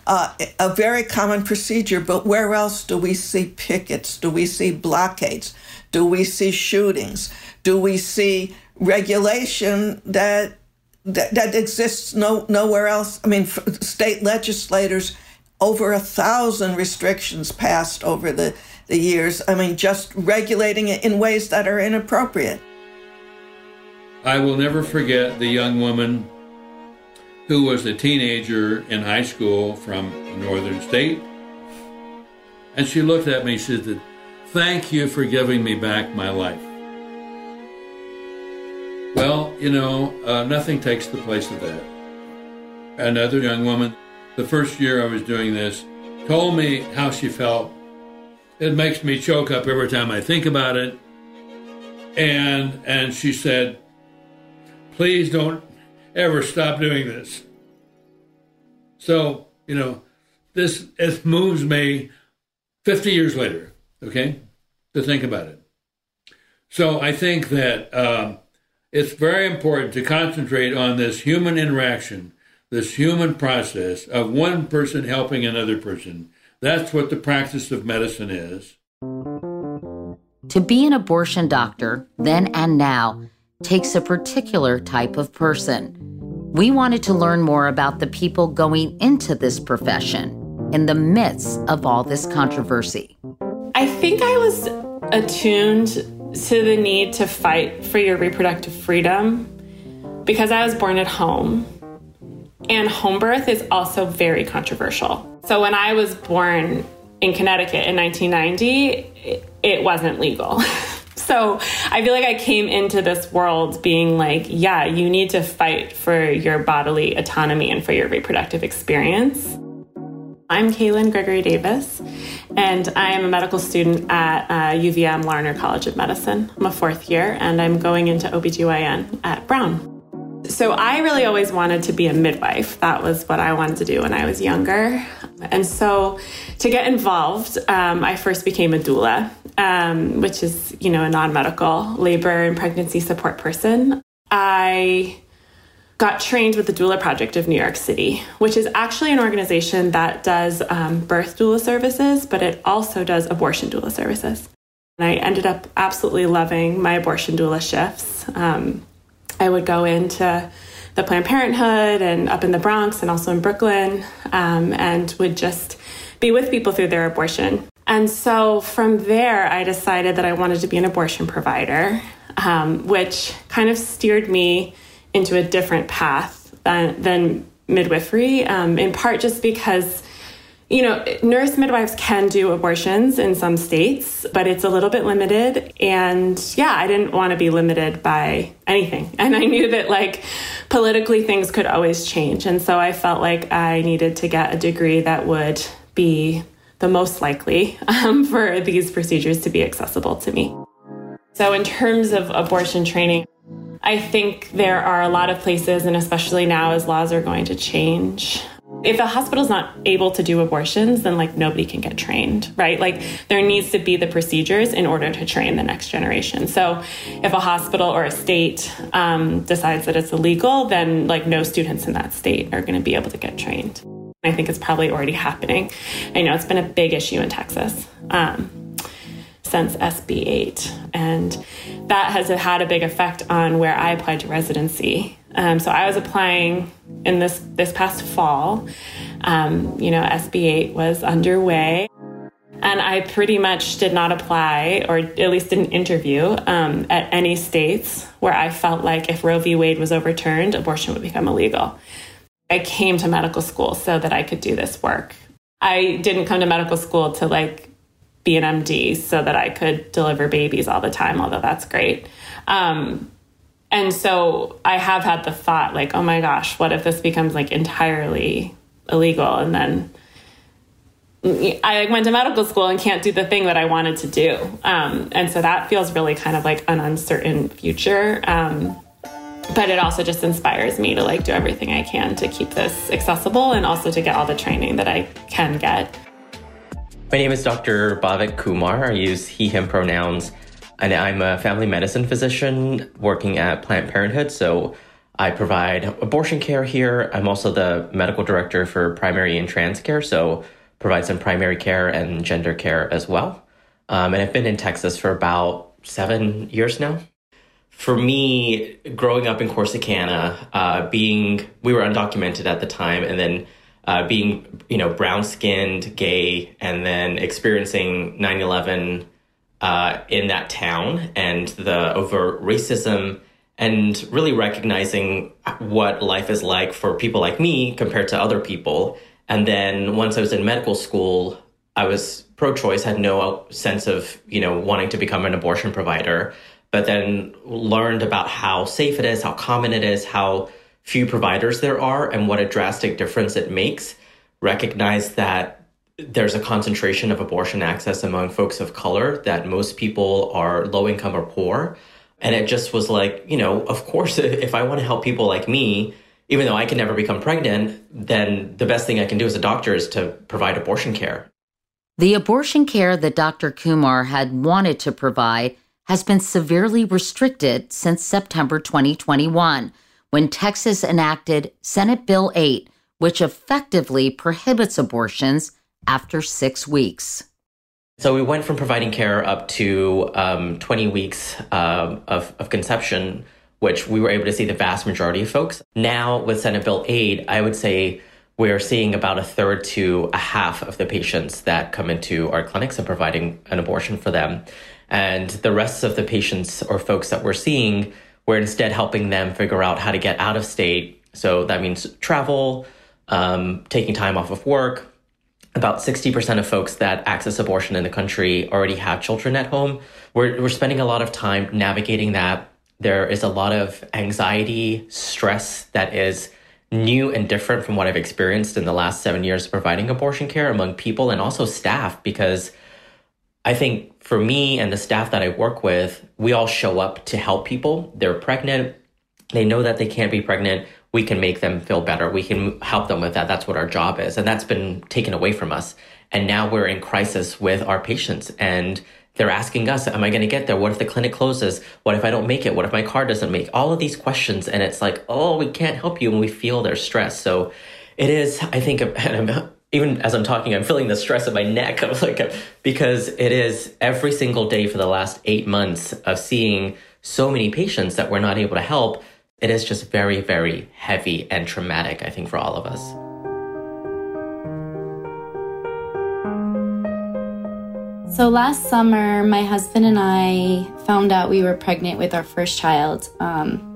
Uh, a very common procedure, but where else do we see pickets? Do we see blockades? Do we see shootings? Do we see regulation that that, that exists no, nowhere else? I mean, state legislators, over a thousand restrictions passed over the the years. I mean, just regulating it in ways that are inappropriate. I will never forget the young woman who was a teenager in high school from northern state. And she looked at me and said, Thank you for giving me back my life. Well, you know, uh, nothing takes the place of that. Another young woman, the first year I was doing this, told me how she felt it makes me choke up every time I think about it. And and she said, please don't ever stop doing this. So, you know, this it moves me 50 years later, okay, to think about it. So I think that um, it's very important to concentrate on this human interaction, this human process of one person helping another person that's what the practice of medicine is. To be an abortion doctor, then and now, takes a particular type of person. We wanted to learn more about the people going into this profession in the midst of all this controversy. I think I was attuned to the need to fight for your reproductive freedom because I was born at home. And home birth is also very controversial. So when I was born in Connecticut in 1990, it, wasn't legal. so I feel like I came into this world being like, yeah, you need to fight for your bodily autonomy and for your reproductive experience. I'm Kaylin Gregory Davis, and I am a medical student at uh, UVM Larner College of Medicine. I'm a fourth year, and I'm going into OBGYN at Brown. So I really always wanted to be a midwife. That was what I wanted to do when I was younger. And so to get involved, um, I first became a doula, um, which is, you know, a non medical labor and pregnancy support person. I got trained with the Doula Project of New York City, which is actually an organization that does um, birth doula services, but it also does abortion doula services. And I ended up absolutely loving my abortion doula shifts. Um, I would go into the Planned Parenthood and up in the Bronx and also in Brooklyn um, and would just be with people through their abortion. And so from there, I decided that I wanted to be an abortion provider, um, which kind of steered me into a different path than, than midwifery, um, in part just because, you know, nurse midwives can do abortions in some states, but it's a little bit limited. And yeah, I didn't want to be limited by anything. And I knew that, like, politically things could always change. And so I felt like I needed to get a degree that would be the most likely um, for these procedures to be accessible to me. So, in terms of abortion training, I think there are a lot of places, and especially now as laws are going to change. If a hospital's not able to do abortions, then like nobody can get trained, right? Like there needs to be the procedures in order to train the next generation. So if a hospital or a state um, decides that it's illegal, then like no students in that state are going to be able to get trained. I think it's probably already happening. I know it's been a big issue in Texas. Um, since SB 8. And that has had a big effect on where I applied to residency. Um, so I was applying in this, this past fall. Um, you know, SB 8 was underway. And I pretty much did not apply, or at least didn't interview, um, at any states where I felt like if Roe v. Wade was overturned, abortion would become illegal. I came to medical school so that I could do this work. I didn't come to medical school to like be an MD so that I could deliver babies all the time, although that's great. Um, and so I have had the thought, like, oh my gosh, what if this becomes like entirely illegal? And then I went to medical school and can't do the thing that I wanted to do. Um, and so that feels really kind of like an uncertain future. Um, but it also just inspires me to like do everything I can to keep this accessible and also to get all the training that I can get. My name is Dr. Bhavik Kumar. I use he, him pronouns, and I'm a family medicine physician working at Planned Parenthood. So I provide abortion care here. I'm also the medical director for primary and trans care, so provide some primary care and gender care as well. Um, and I've been in Texas for about seven years now. For me, growing up in Corsicana, uh, being we were undocumented at the time, and then uh, being you know brown skinned, gay, and then experiencing 9/11 uh, in that town and the over racism and really recognizing what life is like for people like me compared to other people. And then once I was in medical school, I was pro-choice, had no sense of you know wanting to become an abortion provider, but then learned about how safe it is, how common it is, how few providers there are and what a drastic difference it makes, recognize that there's a concentration of abortion access among folks of color, that most people are low income or poor. And it just was like, you know, of course, if I want to help people like me, even though I can never become pregnant, then the best thing I can do as a doctor is to provide abortion care. The abortion care that Dr. Kumar had wanted to provide has been severely restricted since September 2021 when Texas enacted Senate Bill 8, which effectively prohibits abortions after six weeks. So we went from providing care up to um, 20 weeks uh, of, of conception, which we were able to see the vast majority of folks. Now, with Senate Bill 8, I would say we're seeing about a third to a half of the patients that come into our clinics and providing an abortion for them. And the rest of the patients or folks that we're seeing we're instead helping them figure out how to get out of state. So that means travel, um, taking time off of work. About 60% of folks that access abortion in the country already have children at home. We're, we're spending a lot of time navigating that. There is a lot of anxiety, stress that is new and different from what I've experienced in the last seven years providing abortion care among people and also staff because I think for me and the staff that I work with, we all show up to help people. They're pregnant. They know that they can't be pregnant. We can make them feel better. We can help them with that. That's what our job is. And that's been taken away from us. And now we're in crisis with our patients and they're asking us, am I going to get there? What if the clinic closes? What if I don't make it? What if my car doesn't make? All of these questions. And it's like, oh, we can't help you. And we feel their stress. So it is, I think, even as I'm talking, I'm feeling the stress of my neck of like, because it is every single day for the last eight months of seeing so many patients that we're not able to help. It is just very, very heavy and traumatic, I think, for all of us. So last summer, my husband and I found out we were pregnant with our first child. Um,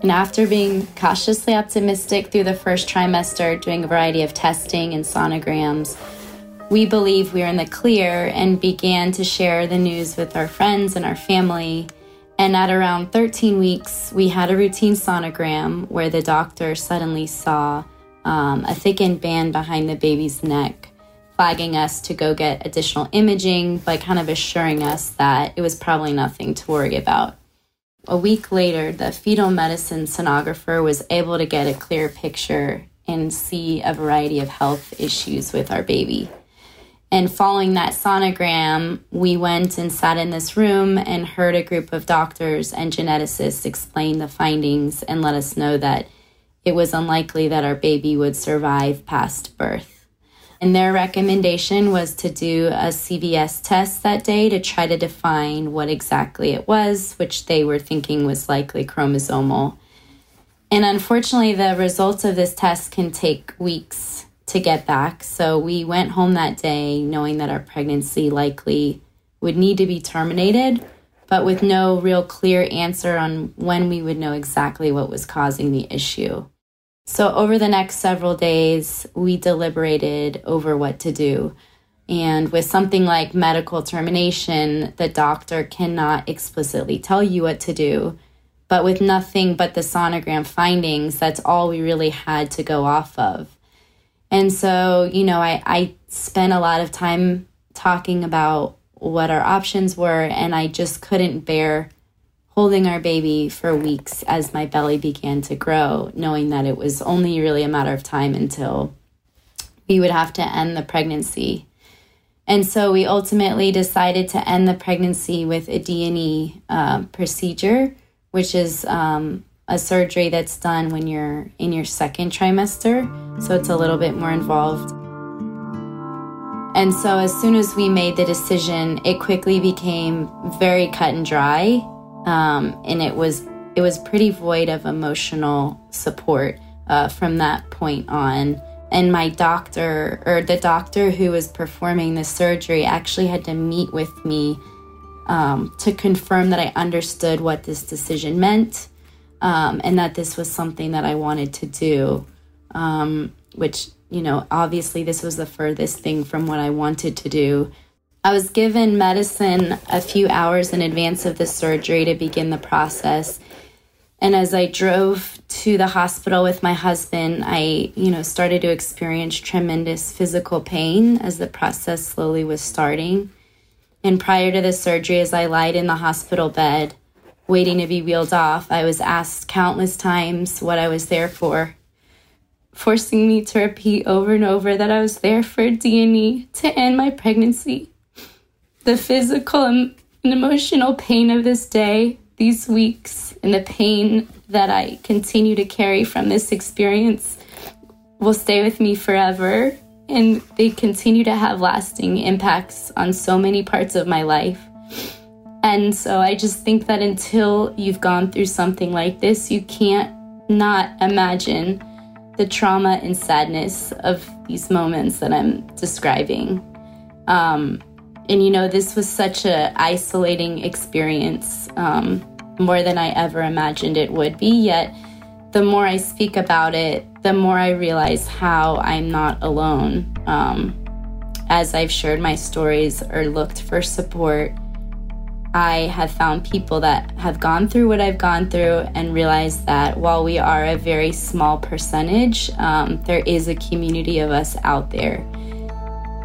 and after being cautiously optimistic through the first trimester, doing a variety of testing and sonograms, we believed we were in the clear and began to share the news with our friends and our family. And at around 13 weeks, we had a routine sonogram where the doctor suddenly saw um, a thickened band behind the baby's neck flagging us to go get additional imaging, but kind of assuring us that it was probably nothing to worry about. A week later, the fetal medicine sonographer was able to get a clear picture and see a variety of health issues with our baby. And following that sonogram, we went and sat in this room and heard a group of doctors and geneticists explain the findings and let us know that it was unlikely that our baby would survive past birth. And their recommendation was to do a CVS test that day to try to define what exactly it was, which they were thinking was likely chromosomal. And unfortunately, the results of this test can take weeks to get back. So we went home that day knowing that our pregnancy likely would need to be terminated, but with no real clear answer on when we would know exactly what was causing the issue. So, over the next several days, we deliberated over what to do. And with something like medical termination, the doctor cannot explicitly tell you what to do. But with nothing but the sonogram findings, that's all we really had to go off of. And so, you know, I, I spent a lot of time talking about what our options were, and I just couldn't bear holding our baby for weeks as my belly began to grow, knowing that it was only really a matter of time until we would have to end the pregnancy. And so we ultimately decided to end the pregnancy with a D&E uh, procedure, which is um, a surgery that's done when you're in your second trimester. So it's a little bit more involved. And so as soon as we made the decision, it quickly became very cut and dry um, and it was it was pretty void of emotional support uh, from that point on. And my doctor, or the doctor who was performing the surgery, actually had to meet with me um, to confirm that I understood what this decision meant um, and that this was something that I wanted to do. Um, which, you know, obviously, this was the furthest thing from what I wanted to do. I was given medicine a few hours in advance of the surgery to begin the process. And as I drove to the hospital with my husband, I, you know, started to experience tremendous physical pain as the process slowly was starting. And prior to the surgery, as I lied in the hospital bed, waiting to be wheeled off, I was asked countless times what I was there for, forcing me to repeat over and over that I was there for D&E to end my pregnancy the physical and emotional pain of this day, these weeks, and the pain that I continue to carry from this experience will stay with me forever. And they continue to have lasting impacts on so many parts of my life. And so I just think that until you've gone through something like this, you can't not imagine the trauma and sadness of these moments that I'm describing. Um, and you know, this was such a isolating experience, um, more than I ever imagined it would be. Yet, the more I speak about it, the more I realize how I'm not alone. Um, as I've shared my stories or looked for support, I have found people that have gone through what I've gone through and realized that while we are a very small percentage, um, there is a community of us out there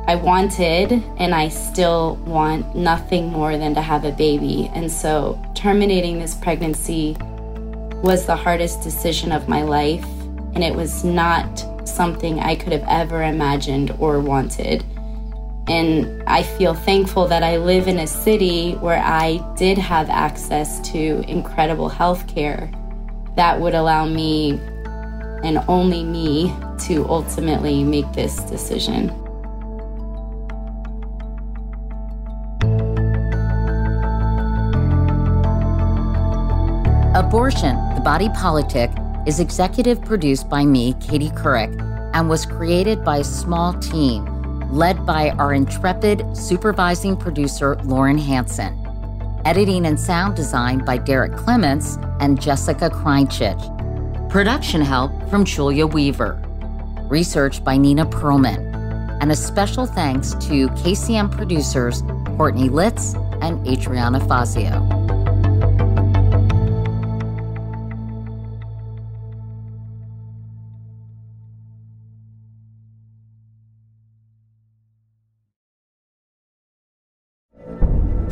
I wanted and I still want nothing more than to have a baby. And so terminating this pregnancy was the hardest decision of my life. And it was not something I could have ever imagined or wanted. And I feel thankful that I live in a city where I did have access to incredible health care that would allow me and only me to ultimately make this decision. Abortion, The Body Politic is executive produced by me, Katie Couric, and was created by a small team led by our intrepid supervising producer, Lauren Hanson. Editing and sound design by Derek Clements and Jessica Kreinchich. Production help from Julia Weaver. Research by Nina Perlman. And a special thanks to KCM producers Courtney Litz and Adriana Fazio.